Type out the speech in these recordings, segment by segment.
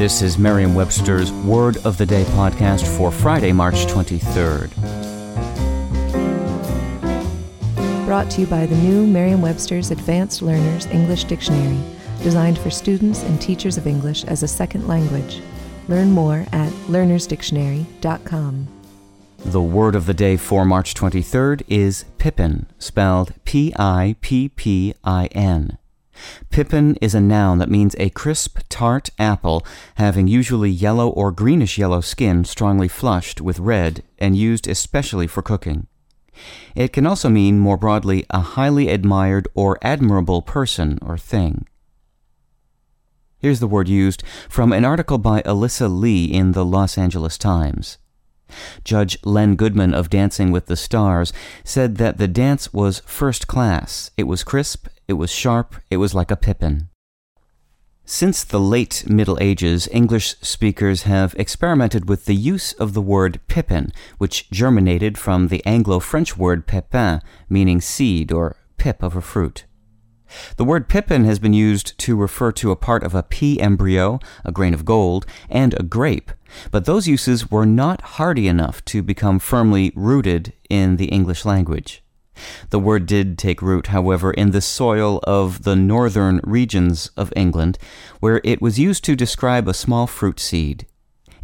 This is Merriam-Webster's Word of the Day podcast for Friday, March 23rd. Brought to you by the new Merriam-Webster's Advanced Learners English Dictionary, designed for students and teachers of English as a second language. Learn more at learnersdictionary.com. The word of the day for March 23rd is pippin, spelled P I P P I N. Pippin is a noun that means a crisp, tart apple having usually yellow or greenish yellow skin strongly flushed with red and used especially for cooking. It can also mean, more broadly, a highly admired or admirable person or thing. Here's the word used from an article by Allyssa Lee in the Los Angeles Times. Judge Len Goodman of Dancing with the Stars said that the dance was first class. It was crisp, it was sharp, it was like a pippin. Since the late Middle Ages, English speakers have experimented with the use of the word pippin, which germinated from the Anglo French word pépin, meaning seed or pip of a fruit. The word pippin has been used to refer to a part of a pea embryo, a grain of gold, and a grape, but those uses were not hardy enough to become firmly rooted in the English language. The word did take root, however, in the soil of the northern regions of England, where it was used to describe a small fruit seed.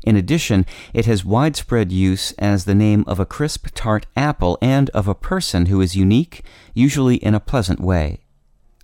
In addition, it has widespread use as the name of a crisp, tart apple and of a person who is unique, usually in a pleasant way.